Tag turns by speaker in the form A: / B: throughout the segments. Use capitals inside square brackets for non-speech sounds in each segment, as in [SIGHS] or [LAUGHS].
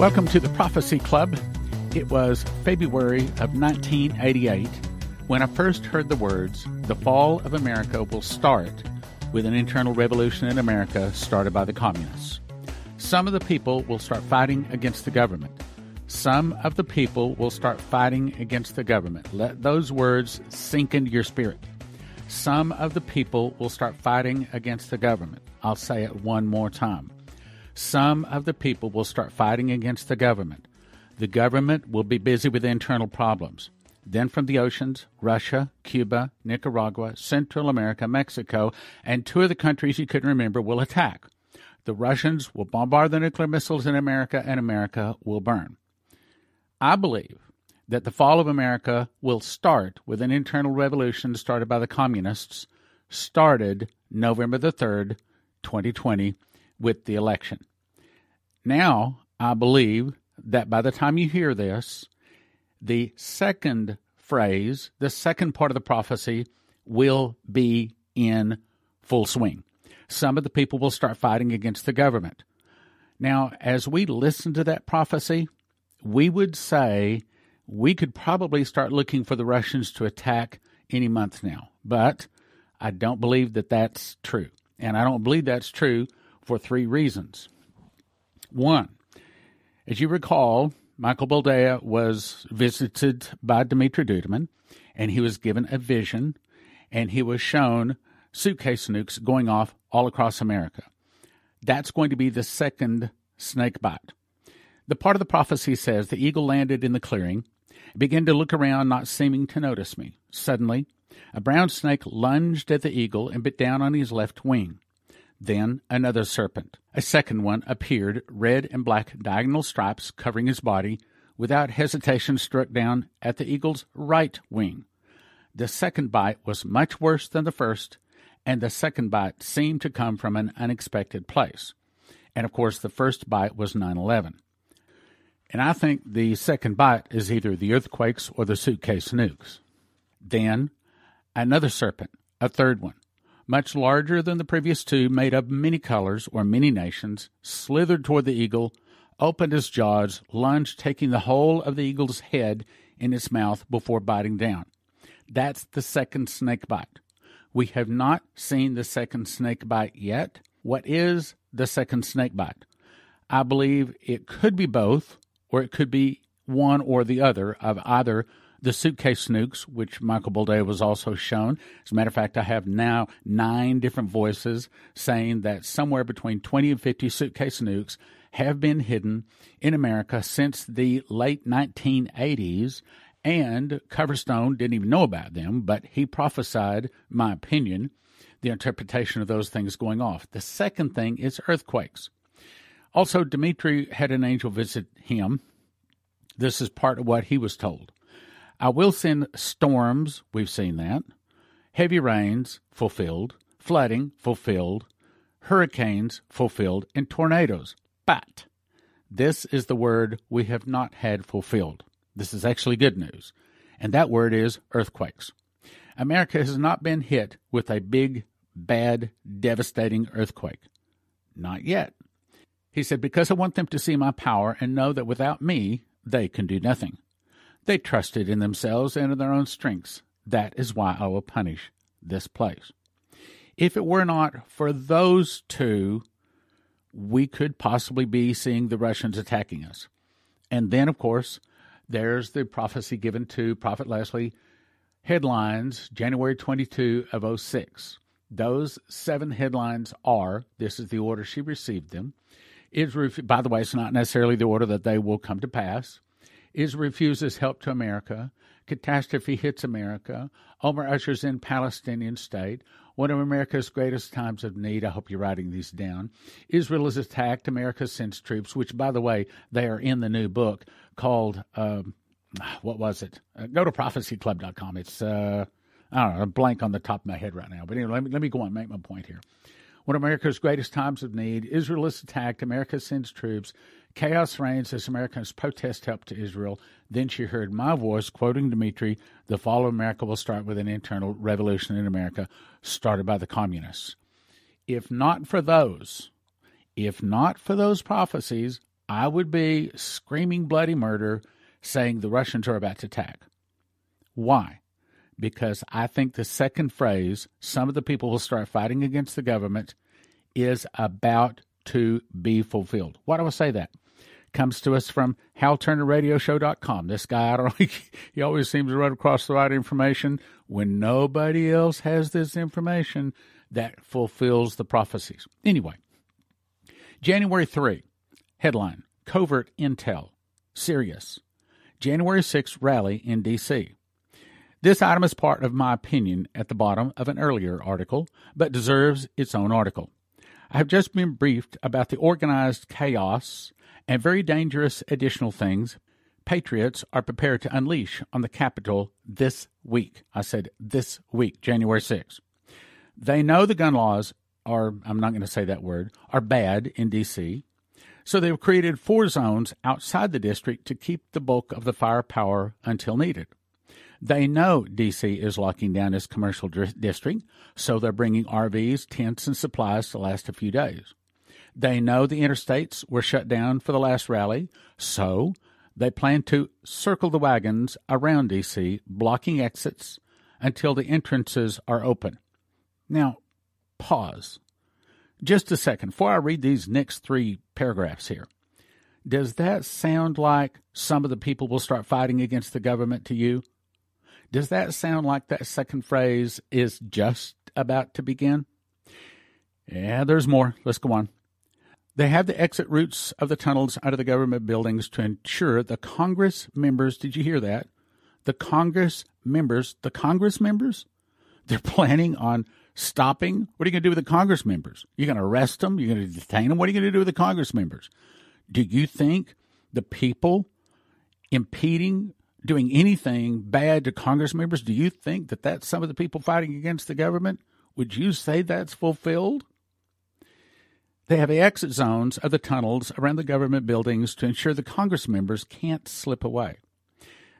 A: Welcome to the Prophecy Club. It was February of 1988 when I first heard the words, The fall of America will start with an internal revolution in America started by the communists. Some of the people will start fighting against the government. Some of the people will start fighting against the government. Let those words sink into your spirit. Some of the people will start fighting against the government. I'll say it one more time some of the people will start fighting against the government. The government will be busy with internal problems. Then from the oceans, Russia, Cuba, Nicaragua, Central America, Mexico, and two of the countries you couldn't remember will attack. The Russians will bombard the nuclear missiles in America, and America will burn. I believe that the fall of America will start with an internal revolution started by the communists, started November the 3rd, 2020, with the election. Now, I believe that by the time you hear this, the second phrase, the second part of the prophecy, will be in full swing. Some of the people will start fighting against the government. Now, as we listen to that prophecy, we would say we could probably start looking for the Russians to attack any month now. But I don't believe that that's true. And I don't believe that's true for three reasons. One, as you recall, Michael Boldea was visited by Dimitri Duduman, and he was given a vision, and he was shown suitcase nukes going off all across America. That's going to be the second snake bite. The part of the prophecy says the eagle landed in the clearing, began to look around, not seeming to notice me. Suddenly, a brown snake lunged at the eagle and bit down on his left wing. Then another serpent. A second one appeared, red and black diagonal stripes covering his body, without hesitation struck down at the eagle's right wing. The second bite was much worse than the first, and the second bite seemed to come from an unexpected place. And of course, the first bite was 9 11. And I think the second bite is either the earthquakes or the suitcase nukes. Then another serpent, a third one much larger than the previous two, made of many colors or many nations, slithered toward the eagle, opened its jaws, lunged, taking the whole of the eagle's head in its mouth before biting down. That's the second snake bite. We have not seen the second snake bite yet. What is the second snake bite? I believe it could be both, or it could be one or the other of either the suitcase nukes, which Michael Boldea was also shown. As a matter of fact, I have now nine different voices saying that somewhere between 20 and 50 suitcase nukes have been hidden in America since the late 1980s. And Coverstone didn't even know about them, but he prophesied, my opinion, the interpretation of those things going off. The second thing is earthquakes. Also, Dimitri had an angel visit him. This is part of what he was told. I will send storms, we've seen that, heavy rains, fulfilled, flooding, fulfilled, hurricanes, fulfilled, and tornadoes. But this is the word we have not had fulfilled. This is actually good news. And that word is earthquakes. America has not been hit with a big, bad, devastating earthquake. Not yet. He said, Because I want them to see my power and know that without me, they can do nothing. They trusted in themselves and in their own strengths. That is why I will punish this place. If it were not for those two, we could possibly be seeing the Russians attacking us. And then, of course, there's the prophecy given to Prophet Leslie, headlines January 22 of 06. Those seven headlines are this is the order she received them. Is by the way, it's not necessarily the order that they will come to pass. Israel refuses help to America. Catastrophe hits America. Omar ushers in Palestinian state. One of America's greatest times of need. I hope you're writing these down. Israel is attacked. America sends troops, which, by the way, they are in the new book called, um, what was it? Uh, go to prophecyclub.com. It's, uh, I don't know, a blank on the top of my head right now. But anyway, let me, let me go on and make my point here. One of America's greatest times of need. Israel is attacked. America sends troops. Chaos reigns as Americans protest help to Israel. Then she heard my voice quoting Dimitri The fall of America will start with an internal revolution in America started by the communists. If not for those, if not for those prophecies, I would be screaming bloody murder saying the Russians are about to attack. Why? Because I think the second phrase, some of the people will start fighting against the government, is about to be fulfilled. Why do I say that? Comes to us from HalTurnerRadioShow.com. This guy, I don't [LAUGHS] know, he always seems to run across the right information when nobody else has this information that fulfills the prophecies. Anyway, January 3, headline Covert Intel, Serious. January 6 rally in D.C. This item is part of my opinion at the bottom of an earlier article, but deserves its own article. I have just been briefed about the organized chaos and very dangerous additional things patriots are prepared to unleash on the Capitol this week. I said this week, January 6th. They know the gun laws are, I'm not going to say that word, are bad in D.C., so they've created four zones outside the district to keep the bulk of the firepower until needed. They know DC is locking down its commercial district, so they're bringing RVs, tents, and supplies to last a few days. They know the interstates were shut down for the last rally, so they plan to circle the wagons around DC, blocking exits until the entrances are open. Now, pause. Just a second. Before I read these next three paragraphs here, does that sound like some of the people will start fighting against the government to you? Does that sound like that second phrase is just about to begin? Yeah, there's more. Let's go on. They have the exit routes of the tunnels out of the government buildings to ensure the Congress members, did you hear that? The Congress members, the Congress members, they're planning on stopping. What are you going to do with the Congress members? You're going to arrest them? You're going to detain them? What are you going to do with the Congress members? Do you think the people impeding doing anything bad to Congress members, do you think that that's some of the people fighting against the government? Would you say that's fulfilled? They have exit zones of the tunnels around the government buildings to ensure the Congress members can't slip away.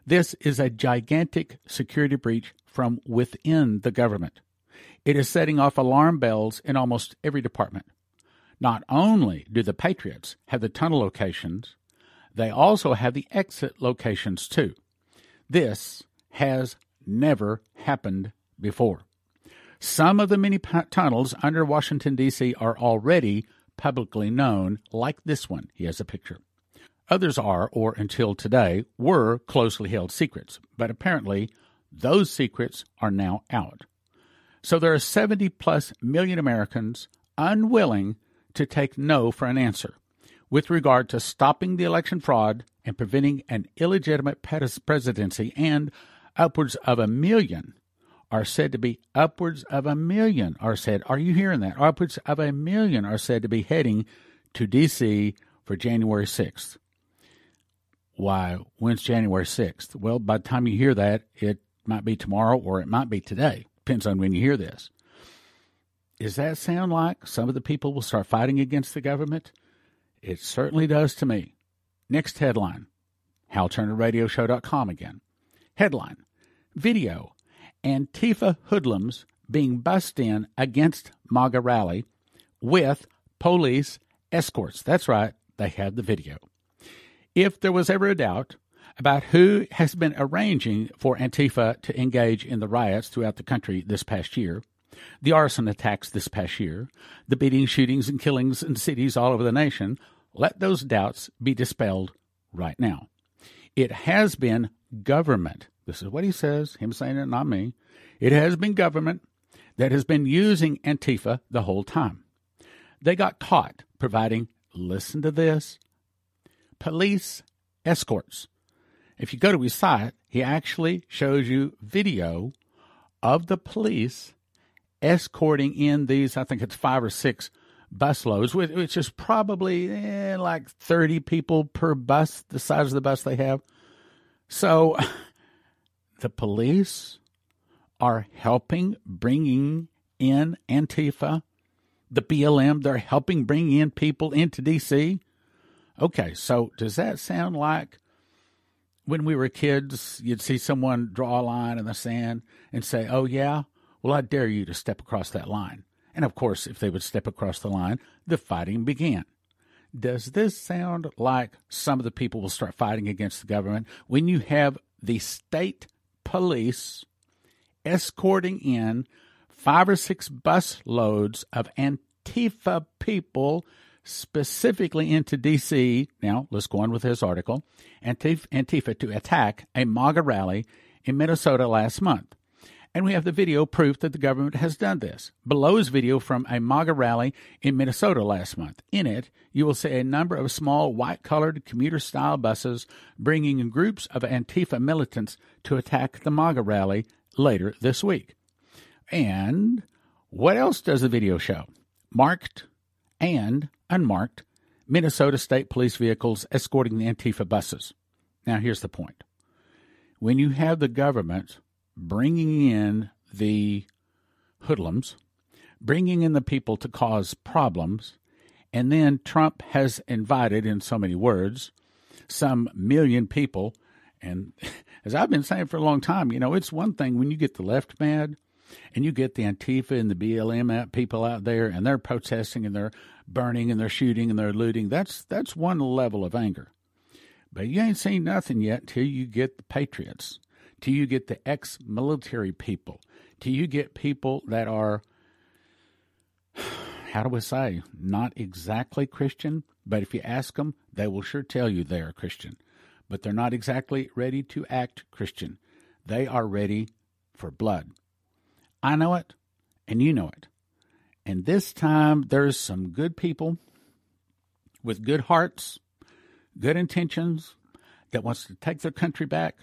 A: This is a gigantic security breach from within the government. It is setting off alarm bells in almost every department. Not only do the Patriots have the tunnel locations, they also have the exit locations too. This has never happened before. Some of the many p- tunnels under Washington, D.C. are already publicly known, like this one. He has a picture. Others are, or until today, were closely held secrets, but apparently those secrets are now out. So there are 70 plus million Americans unwilling to take no for an answer with regard to stopping the election fraud and preventing an illegitimate presidency, and upwards of a million are said to be upwards of a million are said. Are you hearing that? Upwards of a million are said to be heading to D.C. for January 6th. Why, when's January 6th? Well, by the time you hear that, it might be tomorrow or it might be today. Depends on when you hear this. Does that sound like some of the people will start fighting against the government? It certainly does to me. Next headline HalTurnerRadioShow.com again. Headline Video Antifa hoodlums being bussed in against MAGA rally with police escorts. That's right, they had the video. If there was ever a doubt about who has been arranging for Antifa to engage in the riots throughout the country this past year, the arson attacks this past year, the beating, shootings, and killings in cities all over the nation, let those doubts be dispelled right now. It has been government. This is what he says, him saying it, not me. It has been government that has been using Antifa the whole time. They got caught providing, listen to this, police escorts. If you go to his site, he actually shows you video of the police escorting in these, I think it's five or six busloads, which is probably eh, like 30 people per bus, the size of the bus they have. So [LAUGHS] the police are helping bringing in Antifa, the BLM, they're helping bring in people into DC. Okay, so does that sound like when we were kids, you'd see someone draw a line in the sand and say, Oh, yeah, well, I dare you to step across that line. And of course, if they would step across the line, the fighting began. Does this sound like some of the people will start fighting against the government when you have the state police escorting in five or six bus loads of Antifa people specifically into D.C. Now, let's go on with this article. Antifa, Antifa to attack a MAGA rally in Minnesota last month. And we have the video proof that the government has done this. Below is video from a MAGA rally in Minnesota last month. In it, you will see a number of small white colored commuter style buses bringing groups of Antifa militants to attack the MAGA rally later this week. And what else does the video show? Marked and unmarked Minnesota State Police vehicles escorting the Antifa buses. Now, here's the point. When you have the government bringing in the hoodlums, bringing in the people to cause problems, and then Trump has invited, in so many words, some million people. And [LAUGHS] as I've been saying for a long time, you know, it's one thing when you get the left mad and you get the Antifa and the BLM people out there and they're protesting and they're burning and they're shooting and they're looting. That's that's one level of anger. But you ain't seen nothing yet till you get the patriots till you get the ex military people, till you get people that are, [SIGHS] how do I say, not exactly Christian, but if you ask them, they will sure tell you they are Christian. But they're not exactly ready to act Christian. They are ready for blood. I know it, and you know it. And this time, there's some good people with good hearts, good intentions, that wants to take their country back,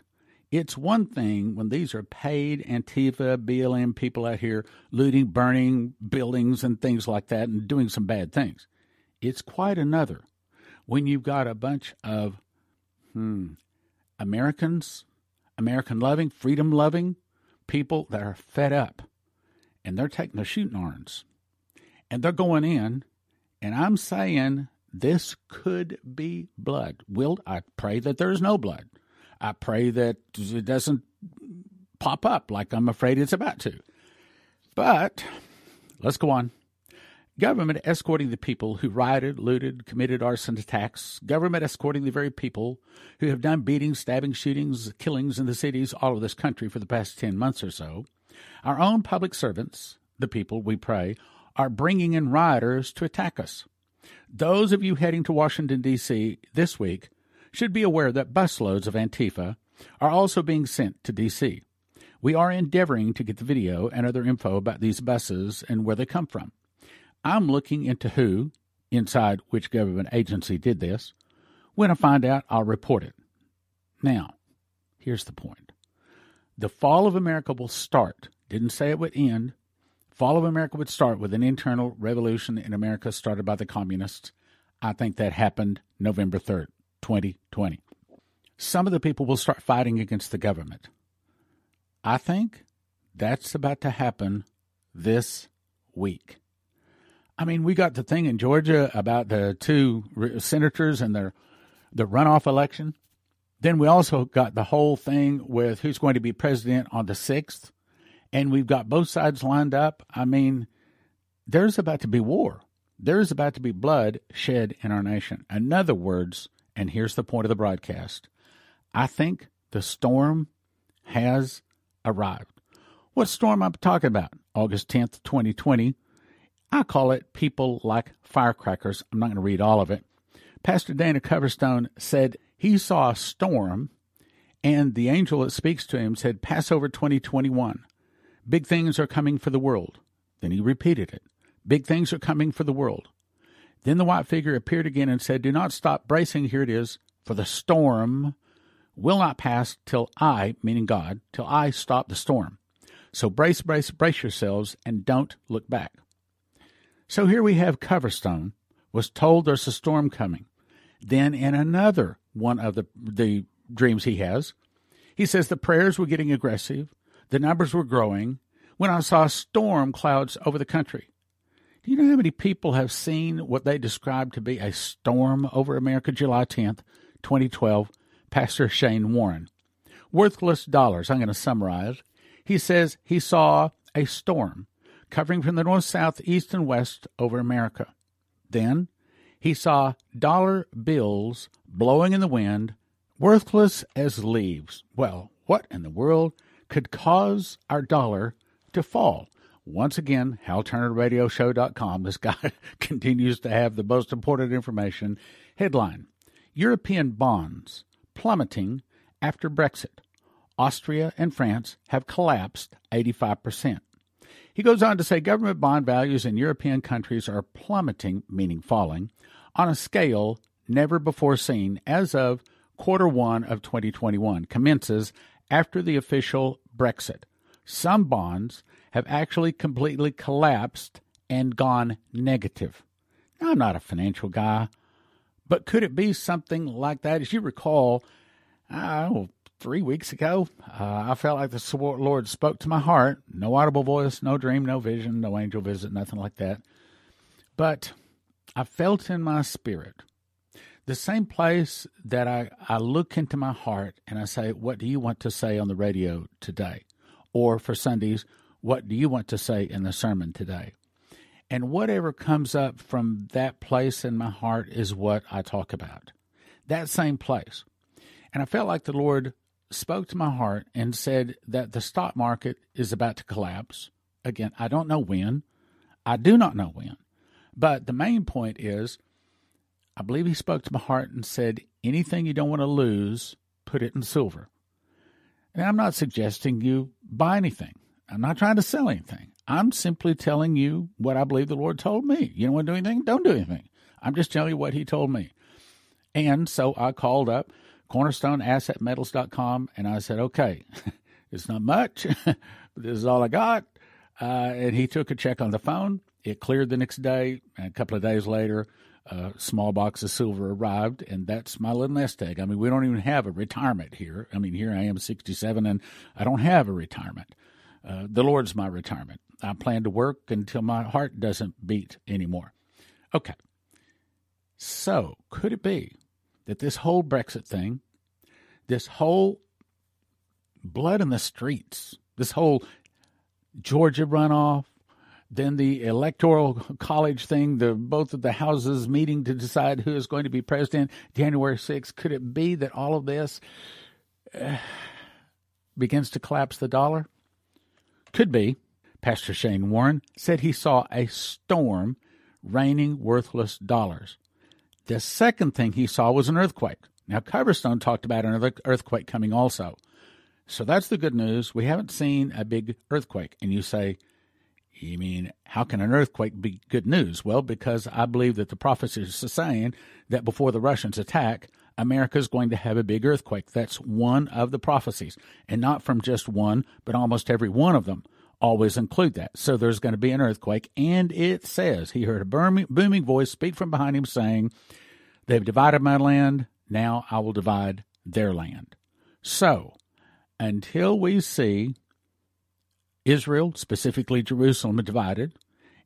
A: it's one thing when these are paid Antifa, BLM people out here looting, burning buildings and things like that and doing some bad things. It's quite another when you've got a bunch of hmm, Americans, American loving, freedom loving people that are fed up and they're taking their shooting irons and they're going in. And I'm saying this could be blood. Will I pray that there's no blood? I pray that it doesn't pop up like I'm afraid it's about to. But let's go on. Government escorting the people who rioted, looted, committed arson attacks. Government escorting the very people who have done beatings, stabbing, shootings, killings in the cities all over this country for the past 10 months or so. Our own public servants, the people we pray, are bringing in rioters to attack us. Those of you heading to Washington, D.C. this week should be aware that busloads of Antifa are also being sent to D.C. We are endeavoring to get the video and other info about these buses and where they come from. I'm looking into who, inside which government agency, did this. When I find out, I'll report it. Now, here's the point the fall of America will start, didn't say it would end. Fall of America would start with an internal revolution in America started by the communists. I think that happened November 3rd. 2020. Some of the people will start fighting against the government. I think that's about to happen this week. I mean, we got the thing in Georgia about the two senators and their the runoff election. Then we also got the whole thing with who's going to be president on the 6th. And we've got both sides lined up. I mean, there's about to be war. There's about to be blood shed in our nation. In other words, and here's the point of the broadcast I think the storm has arrived. What storm I'm talking about? August 10th, 2020. I call it people like firecrackers. I'm not going to read all of it. Pastor Dana Coverstone said he saw a storm, and the angel that speaks to him said, Passover 2021. Big things are coming for the world. Then he repeated it. Big things are coming for the world. Then the white figure appeared again and said, Do not stop bracing. Here it is. For the storm will not pass till I, meaning God, till I stop the storm. So brace, brace, brace yourselves and don't look back. So here we have Coverstone was told there's a storm coming. Then in another one of the the dreams he has, he says the prayers were getting aggressive, the numbers were growing, when I saw storm clouds over the country. Do you know how many people have seen what they describe to be a storm over America July 10th, 2012? Pastor Shane Warren. Worthless dollars, I'm going to summarize. He says he saw a storm covering from the north, south, east, and west over America. Then He saw dollar bills blowing in the wind, worthless as leaves. Well, what in the world could cause our dollar to fall? Once again, HalTurnerRadioShow.com. This guy [LAUGHS] continues to have the most important information. Headline European bonds plummeting after Brexit. Austria and France have collapsed 85%. He goes on to say government bond values in European countries are plummeting, meaning falling, on a scale never before seen as of quarter one of 2021, commences after the official Brexit. Some bonds have actually completely collapsed and gone negative. Now, I'm not a financial guy, but could it be something like that? As you recall, three weeks ago, uh, I felt like the Lord spoke to my heart. No audible voice, no dream, no vision, no angel visit, nothing like that. But I felt in my spirit the same place that I, I look into my heart and I say, What do you want to say on the radio today? Or for Sundays, What do you want to say in the sermon today? And whatever comes up from that place in my heart is what I talk about. That same place. And I felt like the Lord spoke to my heart and said that the stock market is about to collapse. Again, I don't know when. I do not know when. But the main point is, I believe he spoke to my heart and said, anything you don't want to lose, put it in silver. And I'm not suggesting you buy anything. I'm not trying to sell anything. I'm simply telling you what I believe the Lord told me. You don't want to do anything? Don't do anything. I'm just telling you what he told me. And so I called up cornerstoneassetmetals.com, and I said, okay, [LAUGHS] it's not much, [LAUGHS] but this is all I got. Uh, and he took a check on the phone. It cleared the next day. And a couple of days later, a small box of silver arrived, and that's my little nest egg. I mean, we don't even have a retirement here. I mean, here I am, 67, and I don't have a retirement. Uh, the Lord's my retirement. I plan to work until my heart doesn't beat anymore. Okay. So, could it be that this whole Brexit thing, this whole blood in the streets, this whole Georgia runoff, then the electoral college thing, the both of the houses meeting to decide who is going to be president January 6th. Could it be that all of this uh, begins to collapse the dollar? Could be. Pastor Shane Warren said he saw a storm raining worthless dollars. The second thing he saw was an earthquake. Now, Coverstone talked about another earthquake coming also. So that's the good news. We haven't seen a big earthquake. And you say, you mean, how can an earthquake be good news? Well, because I believe that the prophecies are saying that before the Russians attack, America is going to have a big earthquake. That's one of the prophecies. And not from just one, but almost every one of them always include that. So there's going to be an earthquake. And it says, he heard a booming voice speak from behind him saying, They've divided my land. Now I will divide their land. So until we see Israel, specifically Jerusalem, divided,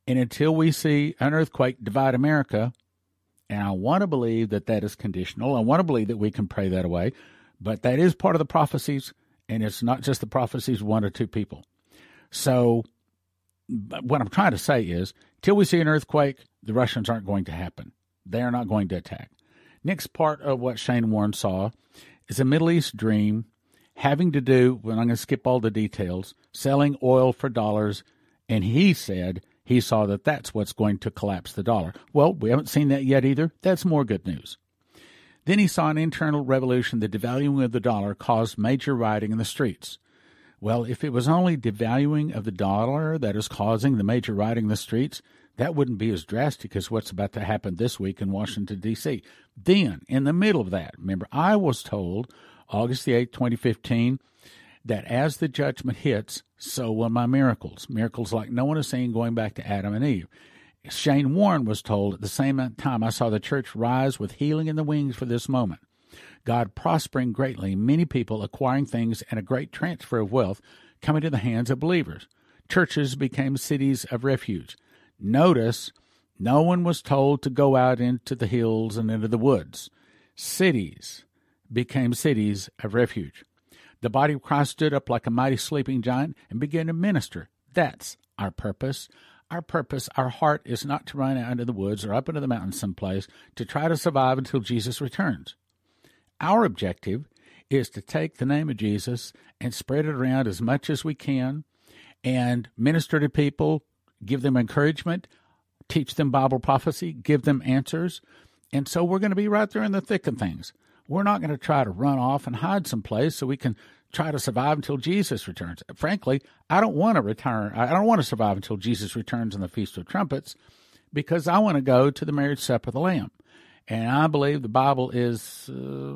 A: and until we see an earthquake divide America, and I want to believe that that is conditional. I want to believe that we can pray that away, but that is part of the prophecies, and it's not just the prophecies one or two people. So, what I'm trying to say is, till we see an earthquake, the Russians aren't going to happen. They are not going to attack. Next part of what Shane Warren saw is a Middle East dream having to do, well, I'm going to skip all the details, selling oil for dollars. And he said he saw that that's what's going to collapse the dollar. Well, we haven't seen that yet either. That's more good news. Then he saw an internal revolution. The devaluing of the dollar caused major rioting in the streets. Well, if it was only devaluing of the dollar that is causing the major rioting in the streets, that wouldn't be as drastic as what's about to happen this week in Washington, D.C. Then, in the middle of that, remember, I was told August the 8th, 2015, that as the judgment hits, so will my miracles. Miracles like no one is seeing going back to Adam and Eve. Shane Warren was told at the same time, I saw the church rise with healing in the wings for this moment. God prospering greatly, many people acquiring things, and a great transfer of wealth coming to the hands of believers. Churches became cities of refuge. Notice, no one was told to go out into the hills and into the woods. Cities became cities of refuge. The body of Christ stood up like a mighty sleeping giant and began to minister. That's our purpose. our purpose, our heart is not to run out into the woods or up into the mountains someplace to try to survive until Jesus returns. Our objective is to take the name of Jesus and spread it around as much as we can and minister to people, give them encouragement, teach them Bible prophecy, give them answers. And so we're going to be right there in the thick of things. We're not going to try to run off and hide someplace so we can try to survive until Jesus returns. Frankly, I don't want to return. I don't want to survive until Jesus returns in the Feast of Trumpets because I want to go to the marriage supper of the Lamb. And I believe the Bible is uh,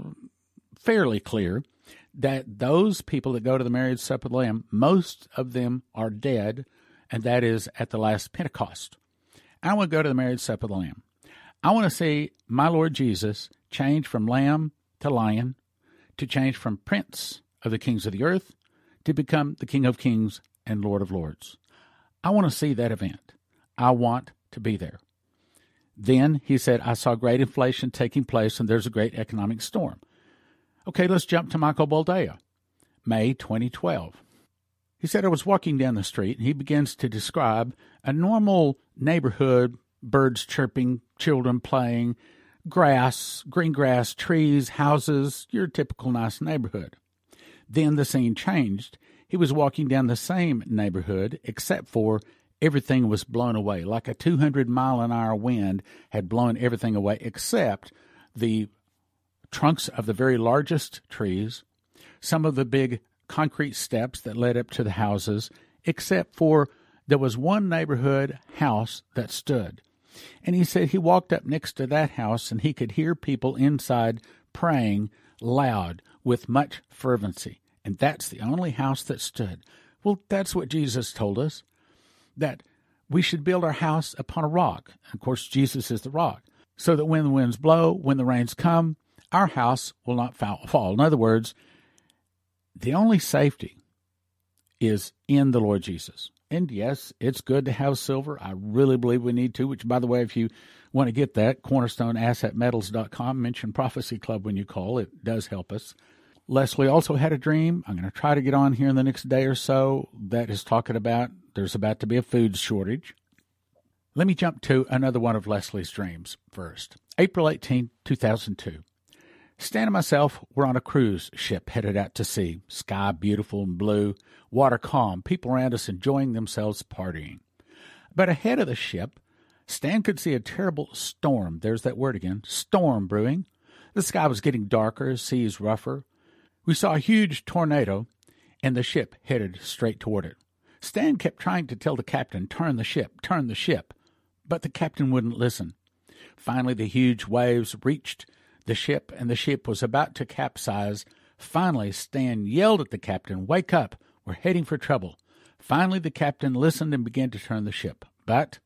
A: fairly clear that those people that go to the marriage supper of the Lamb, most of them are dead, and that is at the last Pentecost. I want to go to the marriage supper of the Lamb. I want to see my Lord Jesus change from lamb to lion, to change from prince of the kings of the earth to become the King of kings and Lord of lords. I want to see that event. I want to be there. Then he said, I saw great inflation taking place and there's a great economic storm. Okay, let's jump to Michael Boldea, May 2012. He said, I was walking down the street and he begins to describe a normal neighborhood, birds chirping, children playing, grass, green grass, trees, houses, your typical nice neighborhood. Then the scene changed. He was walking down the same neighborhood, except for everything was blown away. Like a 200 mile an hour wind had blown everything away, except the trunks of the very largest trees, some of the big concrete steps that led up to the houses, except for there was one neighborhood house that stood. And he said he walked up next to that house and he could hear people inside praying loud with much fervency. And that's the only house that stood. Well, that's what Jesus told us that we should build our house upon a rock. Of course, Jesus is the rock. So that when the winds blow, when the rains come, our house will not fall. In other words, the only safety is in the Lord Jesus. And yes, it's good to have silver. I really believe we need to, which, by the way, if you want to get that, cornerstoneassetmetals.com, mention Prophecy Club when you call. It does help us. Leslie also had a dream. I'm going to try to get on here in the next day or so that is talking about there's about to be a food shortage. Let me jump to another one of Leslie's dreams first. April 18, 2002. Stan and myself were on a cruise ship headed out to sea. Sky beautiful and blue, water calm, people around us enjoying themselves partying. But ahead of the ship, Stan could see a terrible storm. There's that word again storm brewing. The sky was getting darker, seas rougher. We saw a huge tornado, and the ship headed straight toward it. Stan kept trying to tell the captain, Turn the ship, turn the ship, but the captain wouldn't listen. Finally, the huge waves reached the ship, and the ship was about to capsize. Finally, Stan yelled at the captain, Wake up! We're heading for trouble. Finally, the captain listened and began to turn the ship. But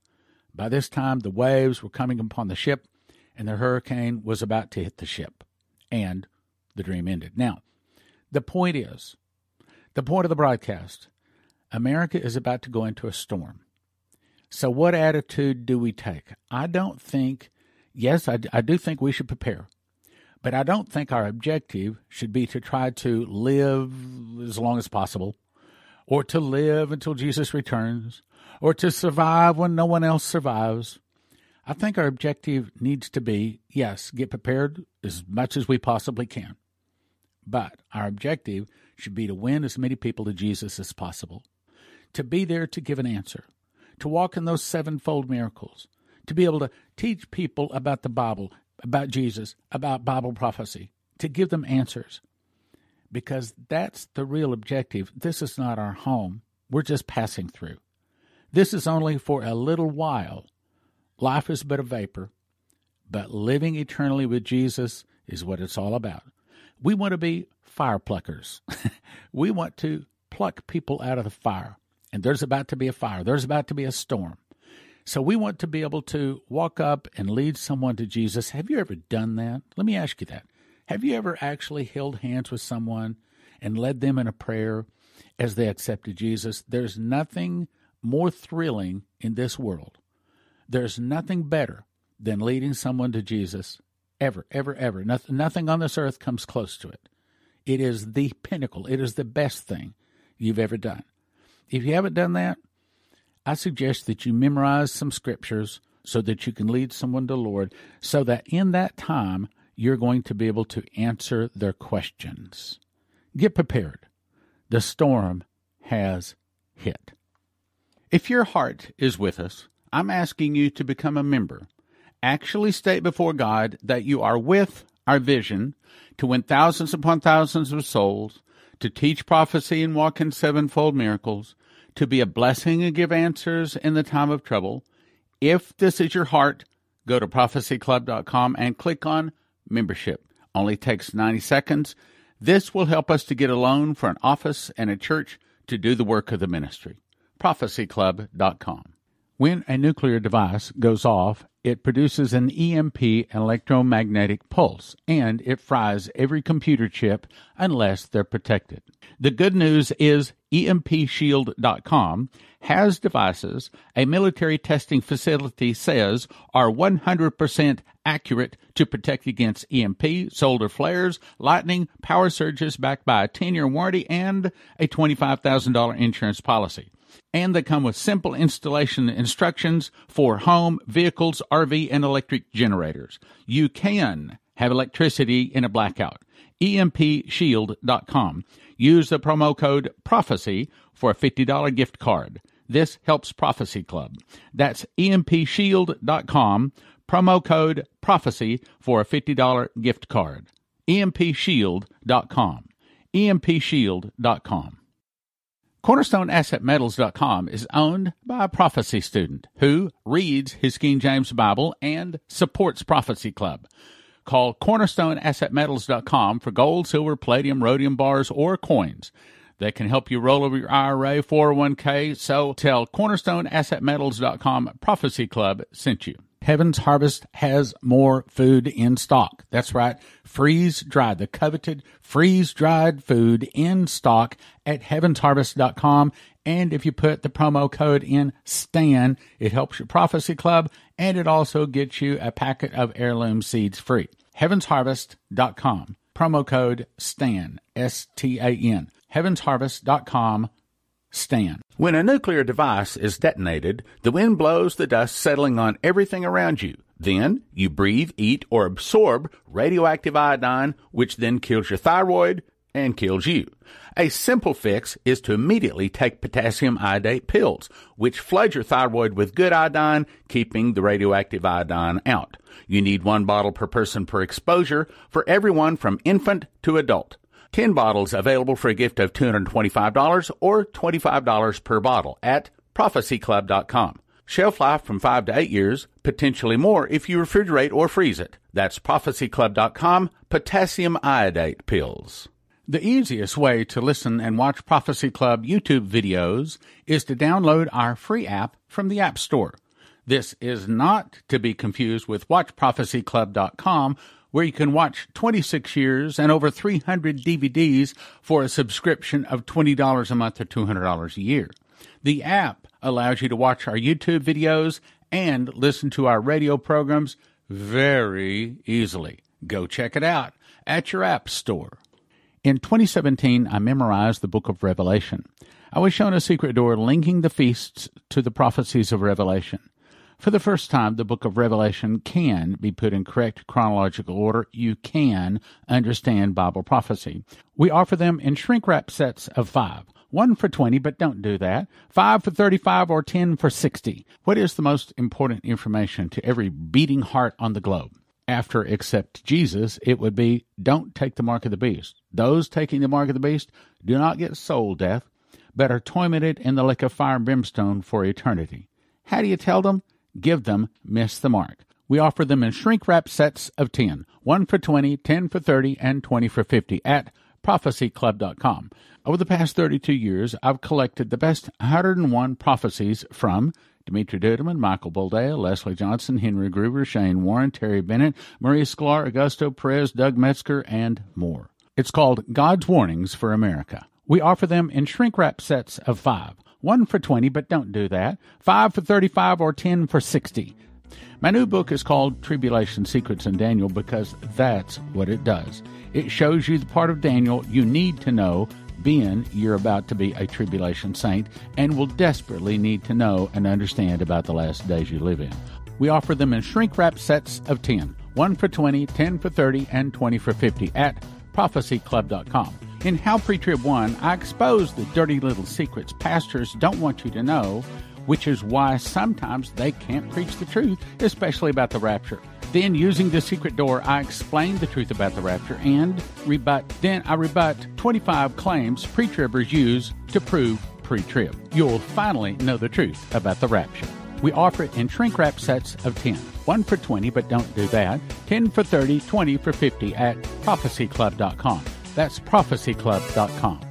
A: by this time, the waves were coming upon the ship, and the hurricane was about to hit the ship. And the dream ended. Now, the point is the point of the broadcast America is about to go into a storm. So, what attitude do we take? I don't think, yes, I, I do think we should prepare. But I don't think our objective should be to try to live as long as possible, or to live until Jesus returns, or to survive when no one else survives. I think our objective needs to be yes, get prepared as much as we possibly can. But our objective should be to win as many people to Jesus as possible, to be there to give an answer, to walk in those sevenfold miracles, to be able to teach people about the Bible, about Jesus, about Bible prophecy, to give them answers. Because that's the real objective. This is not our home. We're just passing through. This is only for a little while. Life is but a vapor, but living eternally with Jesus is what it's all about. We want to be fire pluckers. [LAUGHS] we want to pluck people out of the fire. And there's about to be a fire, there's about to be a storm. So we want to be able to walk up and lead someone to Jesus. Have you ever done that? Let me ask you that. Have you ever actually held hands with someone and led them in a prayer as they accepted Jesus? There's nothing more thrilling in this world. There's nothing better than leading someone to Jesus ever, ever, ever. Nothing, nothing on this earth comes close to it. It is the pinnacle. It is the best thing you've ever done. If you haven't done that, I suggest that you memorize some scriptures so that you can lead someone to Lord, so that in that time you're going to be able to answer their questions. Get prepared. The storm has hit. If your heart is with us, I'm asking you to become a member. Actually state before God that you are with our vision to win thousands upon thousands of souls, to teach prophecy and walk in sevenfold miracles, to be a blessing and give answers in the time of trouble. If this is your heart, go to prophecyclub.com and click on membership. Only takes 90 seconds. This will help us to get a loan for an office and a church to do the work of the ministry. prophecyclub.com. When a nuclear device goes off, it produces an EMP electromagnetic pulse and it fries every computer chip unless they're protected. The good news is EMPShield.com has devices a military testing facility says are 100% accurate to protect against EMP, solar flares, lightning, power surges backed by a 10 year warranty and a $25,000 insurance policy and they come with simple installation instructions for home, vehicles, RV, and electric generators. You can have electricity in a blackout. EMPShield.com. Use the promo code PROPHECY for a $50 gift card. This helps Prophecy Club. That's EMPShield.com. Promo code PROPHECY for a $50 gift card. EMPShield.com. EMPShield.com. CornerstoneAssetMetals.com is owned by a prophecy student who reads his King James Bible and supports Prophecy Club. Call CornerstoneAssetMetals.com for gold, silver, palladium, rhodium bars, or coins that can help you roll over your IRA, 401k. So tell CornerstoneAssetMetals.com Prophecy Club sent you. Heaven's Harvest has more food in stock. That's right. Freeze dried, the coveted freeze dried food in stock at heavensharvest.com. And if you put the promo code in STAN, it helps your prophecy club and it also gets you a packet of heirloom seeds free. Heavensharvest.com. Promo code STAN, S T A N. Heavensharvest.com Stan. When a nuclear device is detonated, the wind blows the dust settling on everything around you. Then you breathe, eat, or absorb radioactive iodine, which then kills your thyroid and kills you. A simple fix is to immediately take potassium iodate pills, which flood your thyroid with good iodine, keeping the radioactive iodine out. You need one bottle per person per exposure for everyone from infant to adult. 10 bottles available for a gift of $225 or $25 per bottle at prophecyclub.com. Shelf life from 5 to 8 years, potentially more if you refrigerate or freeze it. That's prophecyclub.com, potassium iodate pills. The easiest way to listen and watch Prophecy Club YouTube videos is to download our free app from the App Store. This is not to be confused with watchprophecyclub.com where you can watch 26 years and over 300 DVDs for a subscription of $20 a month or $200 a year. The app allows you to watch our YouTube videos and listen to our radio programs very easily. Go check it out at your app store. In 2017, I memorized the book of Revelation. I was shown a secret door linking the feasts to the prophecies of Revelation. For the first time, the book of Revelation can be put in correct chronological order. You can understand Bible prophecy. We offer them in shrink wrap sets of five. One for 20, but don't do that. Five for 35 or 10 for 60. What is the most important information to every beating heart on the globe? After accept Jesus, it would be don't take the mark of the beast. Those taking the mark of the beast do not get soul death, but are tormented in the lake of fire and brimstone for eternity. How do you tell them? Give them Miss the Mark. We offer them in shrink wrap sets of 10, 1 for 20, 10 for 30, and 20 for 50 at prophecyclub.com. Over the past 32 years, I've collected the best 101 prophecies from Dimitri Duduman, Michael Boldea, Leslie Johnson, Henry Gruber, Shane Warren, Terry Bennett, Maria Sklar, Augusto Perez, Doug Metzger, and more. It's called God's Warnings for America. We offer them in shrink wrap sets of five one for 20, but don't do that. Five for 35 or 10 for 60. My new book is called Tribulation Secrets in Daniel because that's what it does. It shows you the part of Daniel you need to know being you're about to be a tribulation saint and will desperately need to know and understand about the last days you live in. We offer them in shrink wrap sets of 10, 1 for 20, 10 for 30, and 20 for 50 at prophecyclub.com. In How Pre-Trib 1, I expose the dirty little secrets pastors don't want you to know, which is why sometimes they can't preach the truth, especially about the rapture. Then, using the secret door, I explain the truth about the rapture and rebut. Then I rebut 25 claims pre-tribbers use to prove pre-trib. You'll finally know the truth about the rapture. We offer it in shrink wrap sets of 10. One for 20, but don't do that. 10 for 30, 20 for 50 at prophecyclub.com. That's prophecyclub.com.